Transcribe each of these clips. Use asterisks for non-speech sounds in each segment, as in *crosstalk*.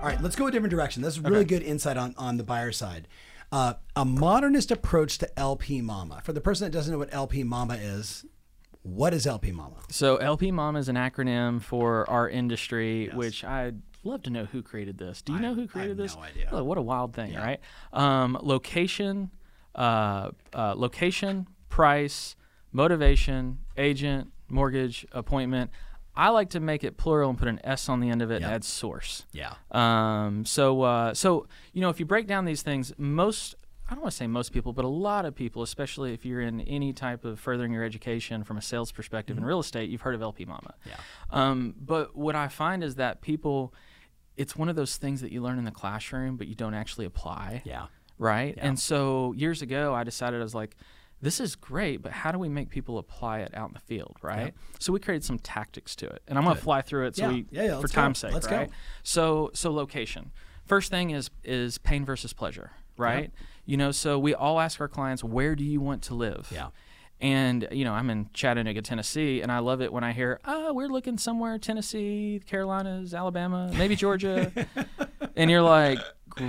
All right, let's go a different direction. That's really good insight on, on the buyer side. Uh, a modernist approach to LP Mama. For the person that doesn't know what LP Mama is, what is LP Mama? So LP Mama is an acronym for our industry, which I'd love to know who created this. Do you I- know I who created this? no idea. Oh, what a wild thing, right? Um, location, uh, uh, location, price, motivation, agent, mortgage, appointment. I like to make it plural and put an S on the end of it and add source. Yeah. Um, so, uh, so you know, if you break down these things, most I don't want to say most people, but a lot of people, especially if you're in any type of furthering your education from a sales perspective in real estate, you've heard of LP Mama. Yeah. Um, but what I find is that people, it's one of those things that you learn in the classroom, but you don't actually apply. Yeah. Right. And so years ago, I decided I was like, this is great, but how do we make people apply it out in the field, right? So we created some tactics to it, and I'm going to fly through it so Yeah. we, Yeah, yeah, for time's sake, Let's go. right? So so location. First thing is is pain versus pleasure, right? You know, so we all ask our clients, where do you want to live? Yeah. And you know, I'm in Chattanooga, Tennessee, and I love it when I hear, "Oh, we're looking somewhere Tennessee, Carolinas, Alabama, maybe Georgia," *laughs* and you're like,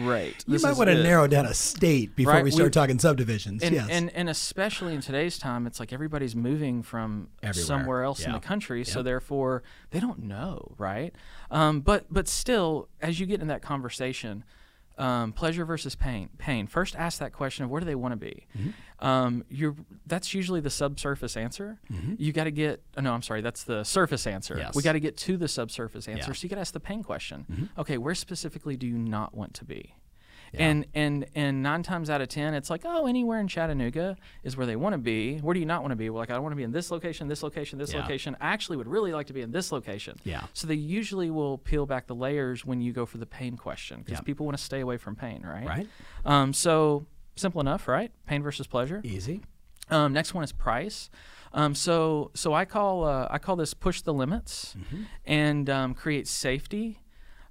"Great." You this might want to good." narrow down a state before Right, we start we- talking subdivisions. And, yes. and and especially in today's time, it's like everybody's moving from Everywhere. somewhere else in the country, so therefore they don't know, right? Um, but but still, as you get in that conversation, um, pleasure versus pain. Pain. First, ask that question of where do they want to be. Mm-hmm. Um, you're that's usually the subsurface answer. You got to get. oh, no, I'm sorry. That's the surface answer. Yes. We got to get to the subsurface answer. Yeah. Mm-hmm. So you got to ask the pain question. Okay, where specifically do you not want to be? And and and nine times out of ten, it's like, oh, anywhere in Chattanooga is where they want to be. Where do you not want to be? Well, like, I want to be in this location, this location, this Yeah. location. I actually would really like to be in this location. Yeah. So they usually will peel back the layers when you go for the pain question because Yeah. people want to stay away from pain, right? Right. Um, so simple enough, right? Pain versus pleasure. Easy. Um, next one is price. Um, so so I call uh, I call this push the limits and um, create safety,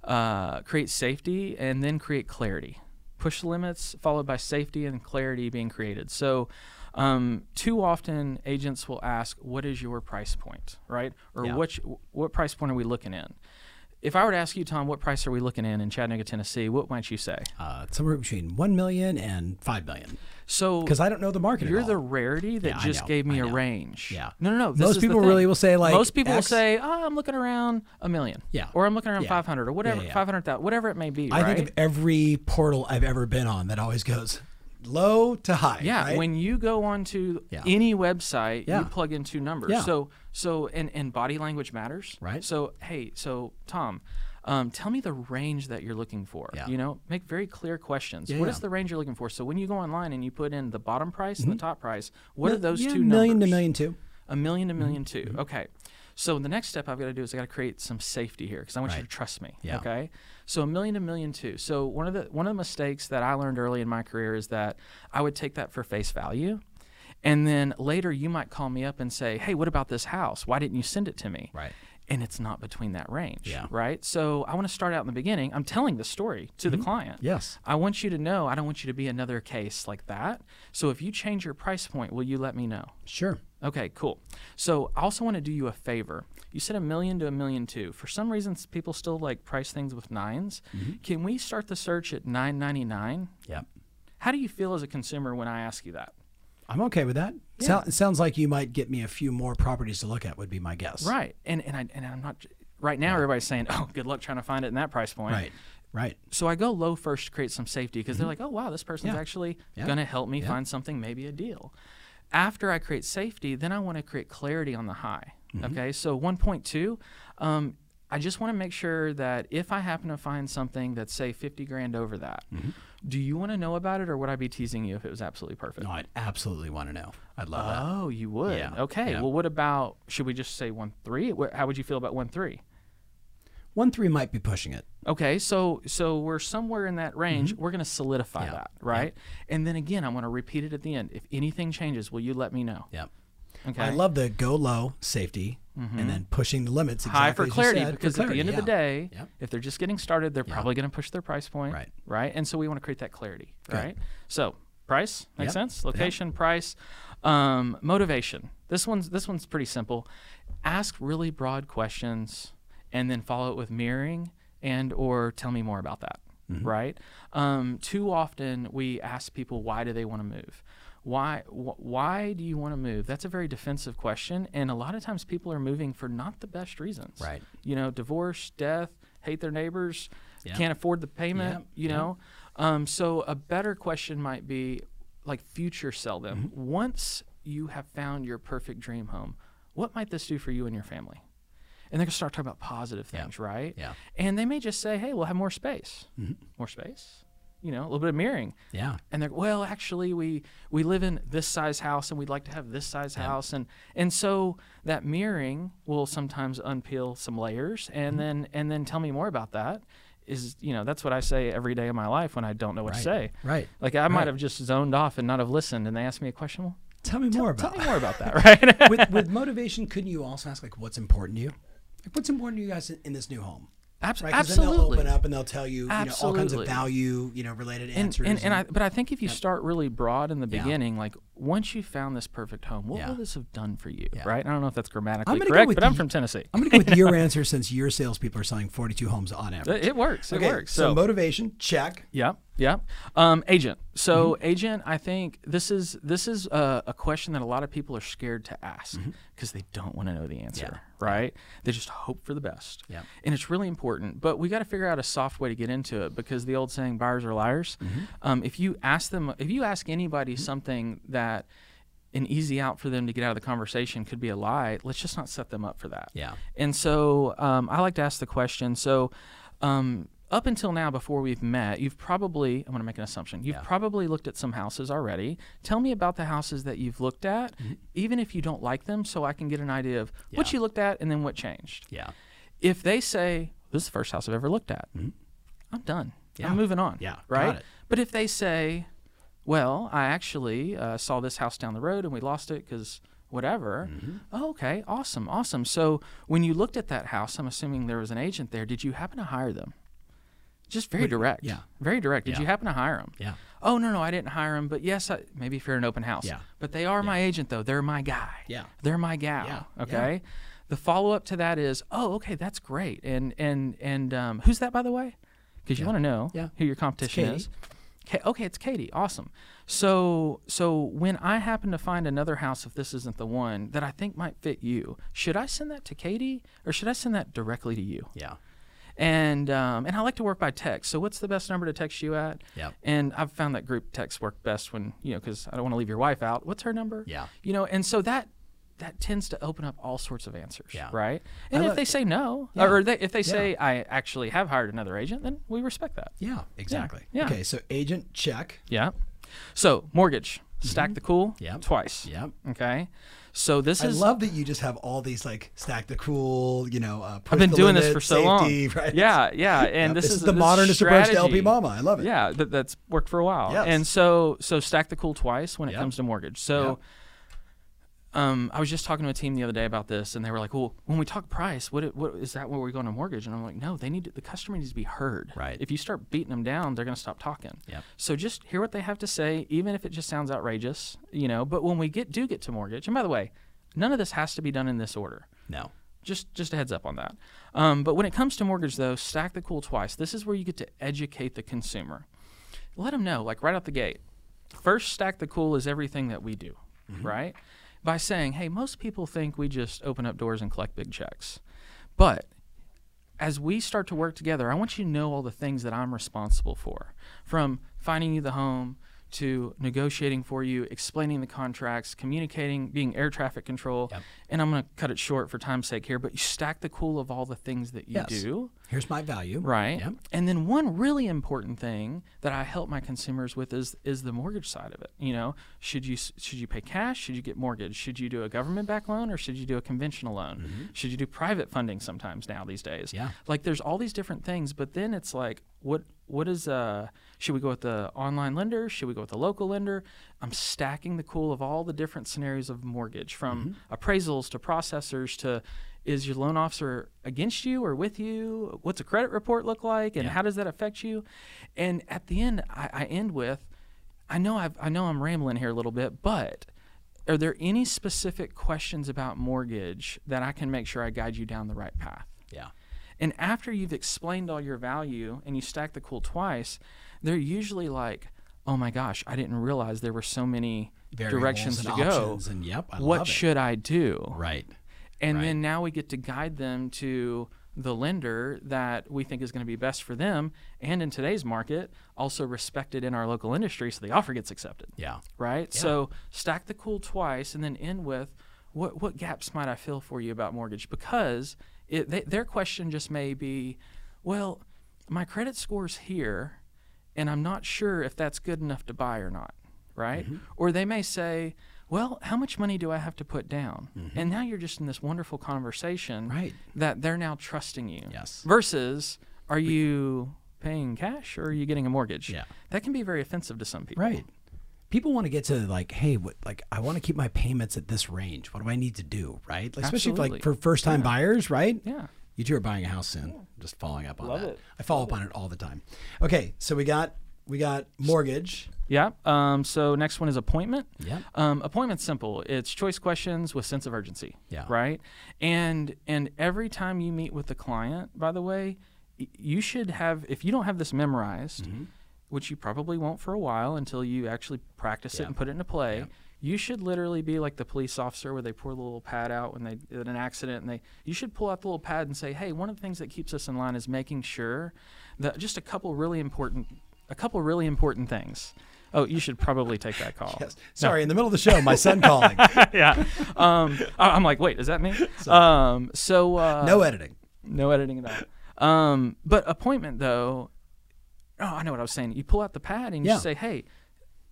uh, create safety, and then create clarity. Push limits followed by safety and clarity being created. So. Um, too often, agents will ask, "What is your price point?" Right? Or Yeah. what what price point are we looking in? If I were to ask you, Tom, what price are we looking in in Chattanooga, Tennessee? What might you say? Uh, somewhere between one million and five million. So Because I don't know the market. You're the rarity that Yeah, just know, gave me a range. Yeah. No, no, no. this Most people really will say, like, most people X- will say, "Oh, I'm looking around a million. Yeah. Or I'm looking around Yeah. 500 or whatever, yeah. 500,000, whatever it may be. I right? think of every portal I've ever been on that always goes low to high. yeah, right? when you go onto Yeah. any website, Yeah. you plug in two numbers. Yeah. So, so and and body language matters. Right. So, hey, so Tom, um, tell me the range that you're looking for. Yeah. You know, make very clear questions. Yeah, What yeah. is the range you're looking for? So when you go online and you put in the bottom price and the top price, what Mi- are those Mm-hmm. yeah, two million numbers? to million two. A million to 1000000 two. Okay. So the next step I've got to do is I got to create some safety here because I want you to trust me. Yeah. Okay. So a million to million two. So one of the one of the mistakes that I learned early in my career is that I would take that for face value. And then later you might call me up and say, Hey, what about this house? Why didn't you send it to me? Right. And it's not between that range. Yeah. Right. So I want to start out in the beginning. I'm telling the story to the mm-hmm. client. Yes. I want you to know I don't want you to be another case like that. So if you change your price point, will you let me know? Sure. Okay, cool. So I also want to do you a favor. You said a million to a million two. For some reason, people still like price things with 9s mm-hmm. Can we start the search at nine ninety nine? Yep. How do you feel as a consumer when I ask you that? I'm okay with that. Sou- it sounds like you might get me a few more properties to look at. Would be my guess. Right. And and I and I'm not right now. Everybody's saying, "Oh, good luck trying to find it in that price point." Right. Right. So I go low first to create some safety because they're mm-hmm. like, "Oh wow, this person's Yeah. actually Yeah. going to help me Yeah. find something, maybe a deal." After I create safety, then I want to create clarity on the high. Mm-hmm. Okay, so 1.2, um, I just want to make sure that if I happen to find something that's say 50 grand over that, Mm-hmm. do you want to know about it, or would I be teasing you if it was absolutely perfect? No, I'd absolutely want to know. I'd love that. Oh, you would. Yeah. Okay. Yeah. Well, what about? Should we just say one three? How would you feel about one three? One three might be pushing it. Okay, so so we're somewhere in that range. We're going to solidify. Yeah. that, right? And then again, I'm going to repeat it at the end. If anything changes, will you let me know? Yep. Okay. I love the go low safety and then pushing the limits. high exactly for clarity said, for because at the clarity, end of the day, if they're just getting started, they're probably going to push their price point, Right. Right, and so we want to create that clarity, Good. right? So price makes sense. Location, price, um, motivation. This one's this one's pretty simple. Ask really broad questions and then follow it with mirroring and or tell me more about that right? Um, too often we ask people why do they want to move? Why wh- why do you want to move? That's a very defensive question and a lot of times people are moving for not the best reasons. Right. you know divorce death hate their neighbors Yeah. can't afford the payment Yeah, you yeah. know? Um, so a better question might be like future sell them. Mm-hmm. once you have found your perfect dream home what might this do for you and your family and they're going to start talking about positive Yeah. things right Yeah. and they may just say hey we'll have more space Mm-hmm. more space you know a little bit of mirroring Yeah. and they're well actually we we live in this size house and we'd like to have this size house and and so that mirroring will sometimes unpeel some layers Mm-hmm. and then and then tell me more about that is you know that's what i say every day of my life when i don't know what Right. to say Right. like i might have just zoned off and not have listened and they ask me a question well Tell me more about. tell me more about that *laughs* right with with motivation. Couldn't you also ask like what's important to you? Like what's important to you guys in, in this new home? Abs- Right, then they'll open up and they'll tell you, you know, all kinds of value, you know, related and, answers. and, and I, but I think if you start really broad in the Yeah. beginning, like once you found this perfect home, what Yeah. will this have done for you? Yeah. Right? I don't know if that's grammatically correct, but I'm from Tennessee. I'm going to go with *laughs* your answer since your salespeople are selling 42 homes on average. It, works. It works. So, So, motivation, check. yeah, yeah. Um, agent. So Mm-hmm. agent, I think this is this is a, a question that a lot of people are scared to ask because they don't want to know the answer. Mm-hmm. Yeah. Right? They just hope for the best. Yeah. And it's really important, but we got to figure out a soft way to get into it because the old saying "buyers are liars." Mm-hmm. Um, if you ask them, if you ask anybody something that an easy out for them to get out of the conversation could be a lie. Let's just not set them up for that. Yeah. And so um, I like to ask the question. So um, up until now, before we've met, you've probably, I'm going to make an assumption, you've Yeah. probably looked at some houses already. Tell me about the houses that you've looked at, even if you don't like them, so I can get an idea of what Mm-hmm. You looked at and then what changed. Yeah. If they say, this is the first house I've ever looked at, I'm done. Mm-hmm. Yeah. I'm moving on. Yeah, Right? But if they say, well, I actually uh, saw this house down the road and we lost it because whatever. Mm-hmm. Oh, okay, awesome, awesome. So when you looked at that house, I'm assuming there was an agent there. Did you happen to hire them? Just very direct. yeah. Very direct. Did Yeah. you happen to hire them? Yeah. Oh no, no, I didn't hire them. But yes, I, maybe if you're an open house. Yeah. But they are my agent though. They're my guy. Yeah. They're my gal. Yeah, yeah. Okay. The follow up to that is, oh, okay, that's great. And and and um, who's that by the way? Because you Yeah. want to know Yeah. who your competition is. Ka- okay, it's Katie. Awesome. So so when I happen to find another house, if this isn't the one that I think might fit you, should I send that to Katie or should I send that directly to you? Yeah. And um, and I like to work by text. So what's the best number to text you at? Yeah. And I've found that group text work best when you know because I don't want to leave your wife out. What's her number? Yeah. You know, and so that that tends to open up all sorts of answers. Yeah. Right. And I if they say no, Yeah. or they, if they say I actually have hired another agent, then we respect that. Yeah. Exactly. Yeah. Okay. So agent, check. Yeah. So mortgage, stack the cool Mm-hmm. Yep. twice. Yep. Okay. So this I is I love that you just have all these like stack the cool, you know, uh, I've been doing this for so safety, long. *laughs* Right? Yeah, yeah, and Yep. this, This is the this modernist approach to LP. Mama. I love it. Yeah, that, that's worked for a while. Yes. And so, so stack the cool twice when it Yep. comes to mortgage. So, um, I was just talking to a team the other day about this, and they were like, "Well, when we talk price, what what is that? Where we're going to mortgage?" And I'm like, "No, they need to, the customer needs to be heard. Right. If you start beating them down, they're going to stop talking. Yep. So just hear what they have to say, even if it just sounds outrageous, you know. But when we get do get to mortgage, and by the way, none of this has to be done in this order. No. Just just a heads up on that. Um, but when it comes to mortgage, though, stack the cool twice. This is where you get to educate the consumer. Let them know, like right out the gate. First, stack the cool is everything that we do, right? By saying, hey, most people think we just open up doors and collect big checks, but as we start to work together, I want you to know all the things that I'm responsible for, from finding you the home to negotiating for you, explaining the contracts, communicating, being air traffic control. Yep. And I'm going to cut it short for time's sake here, but you stack the cool of all the things that you Yes. do. Here's my value. Right. Yep. And then one really important thing that I help my consumers with is is the mortgage side of it. You know, should you should you pay cash? Should you get mortgage? Should you do a government backed loan or should you do a conventional loan? Should you do private funding sometimes now these days? Mm-hmm. Yeah. Like there's all these different things, but then it's like what what is uh should we go with the online lender? Should we go with the local lender? I'm stacking the cool of all the different scenarios of mortgage from Mm-hmm. appraisals to processors to is your loan officer against you or with you? What's a credit report look like, and Yeah. how does that affect you? And at the end, I, I end with, I know I've, I know I'm rambling here a little bit, but are there any specific questions about mortgage that I can make sure I guide you down the right path? Yeah. And after you've explained all your value and you stack the cool twice, they're usually like, "Oh my gosh, I didn't realize there were so many directions to go. and yep, I what love it. should I do?" Right. And Right. then now we get to guide them to the lender that we think is going to be best for them and in today's market also respected in our local industry so the offer gets accepted Yeah. right so stack the cool twice and then end with what what gaps might i fill for you about mortgage because it, they, their question just may be well my credit score's here and i'm not sure if that's good enough to buy or not right Mm-hmm. or they may say well how much money do i have to put down and now you're just in this wonderful conversation Mm-hmm. Right. that they're now trusting you Yes. versus are you paying cash or are you getting a mortgage Yeah. that can be very offensive to some people Right. People want to get to like, hey, what, like I want to keep my payments at this range. What do I need to do? Right. Like, especially if, like for first time buyers, right? yeah You two are buying a house soon. Just following up on Love that. it. I follow up on it all the time. Okay, so we got we got mortgage. Yeah. Um, so next one is appointment. Yeah. Um, appointment's simple. It's choice questions with sense of urgency. Yeah. Right. And and every time you meet with the client, by the way, y- you should have if you don't have this memorized, Mm-hmm. which you probably won't for a while until you actually practice it and put it into play. Yeah. You should literally be like the police officer where they pour the little pad out when they in an accident, and they you should pull out the little pad and say, "Hey, one of the things that keeps us in line is making sure that just a couple really important, a couple really important things." Oh, you should probably take that call. Yes. Sorry, in the middle of the show, my son *laughs* calling. yeah. Um, I'm like, wait, is that me? Um, so uh, no editing. no editing at all. Um, but appointment though, oh, I know what I was saying. You pull out the pad and you Yeah. say, hey,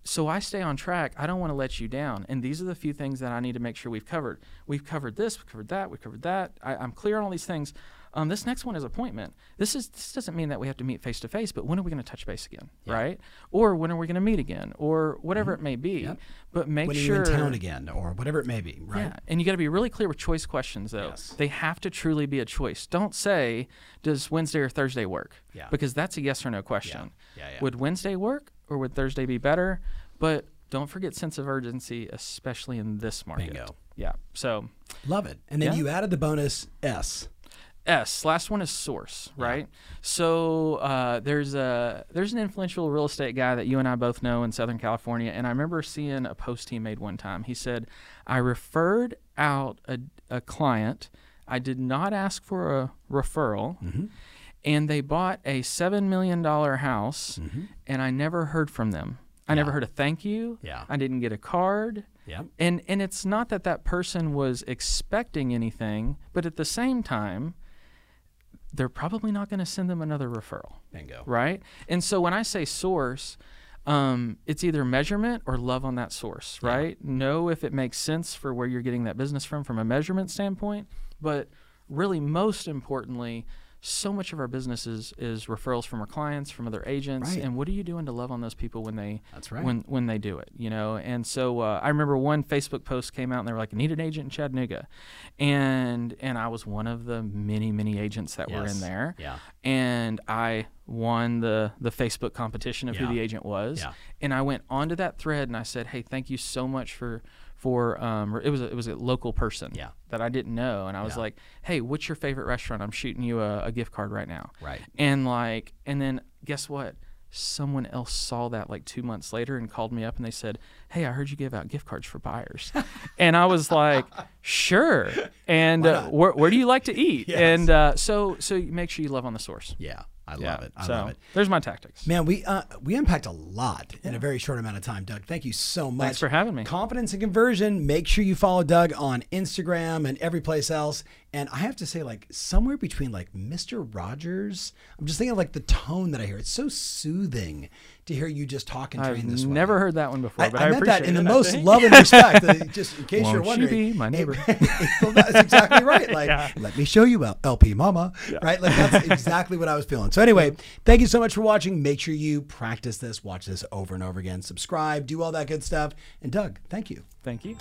so I stay on track. I don't want to let you down. And these are the few things that I need to make sure we've covered. We've covered this, we've covered that, we've covered that. I, I'm clear on all these things. Um, this next one is appointment. This is this doesn't mean that we have to meet face to face, but when are we going to touch base again, right? Or when are we going to meet again, or whatever it may be. Mm-hmm. Yep. But make When are sure you in town again, or whatever it may be, right? yeah, and you got to be really clear with choice questions, though. Yes. They have to truly be a choice. Don't say, "Does Wednesday or Thursday work?" Yeah. Because that's a yes or no question. Yeah, yeah. Would Wednesday work, or would Thursday be better? But don't forget sense of urgency, especially in this market. Bingo. Yeah. So Love it. And then Yeah. you added the bonus S. S. Last one is source, right? So uh, there's a there's an influential real estate guy that you and I both know in Southern California, and I remember seeing a post he made one time. He said, "I referred out a, a client. I did not ask for a referral." And they bought a seven million dollar house, and I never heard from them. I never heard a thank you. Yeah. I didn't get a card. Yep. And and it's not that that person was expecting anything, but at the same time, they're probably not going to send them another referral, Bingo. right? And so when I say source, um, it's either measurement or love on that source, right? Know if it makes sense for where you're getting that business from from a measurement standpoint, but really most importantly, so much of our business is, is referrals from our clients, from other agents, Right. and what are you doing to love on those people when they That's right. when when they do it, you know. And so uh, I remember one Facebook post came out and they were like, "Need an agent in Chattanooga," and and I was one of the many many agents that were in there. Yeah. And I won the the Facebook competition of Yeah. who the agent was. Yeah. And I went onto that thread and I said, "Hey, thank you so much for." For um, it was a, it was a local person Yeah. that I didn't know, and I was Yeah. like, "Hey, what's your favorite restaurant? I'm shooting you a, a gift card right now." Right. And like, and then guess what? Someone else saw that like two months later and called me up and they said, "Hey, I heard you give out gift cards for buyers," *laughs* and I was like, "Sure." *laughs* And uh, where, where do you like to eat? *laughs* Yes. And uh, so so you make sure you love on the source. Yeah. I Yeah. love it. I so love it. there's my tactics. Man, we uh, we unpacked a lot in a very short amount of time, Doug. Thank you so much. Thanks for having me. Confidence and conversion. Make sure you follow Doug on Instagram and every place else. And I have to say, like somewhere between like Mr. Rogers, I'm just thinking like the tone that I hear. It's so soothing to hear you just talk and train I've this way. never heard that one before, I, but I I, meant appreciate that in the most love and respect. uh, just in *laughs* case you're Won't you wondering, be my neighbor? *laughs* well, that's exactly right. *laughs* Like, Yeah. let me show you LP Mama, right? Like that's exactly what I was feeling. So anyway, thank you so much for watching. Make sure you practice this, watch this over and over again, subscribe, do all that good stuff. And Doug, thank you. Thank you.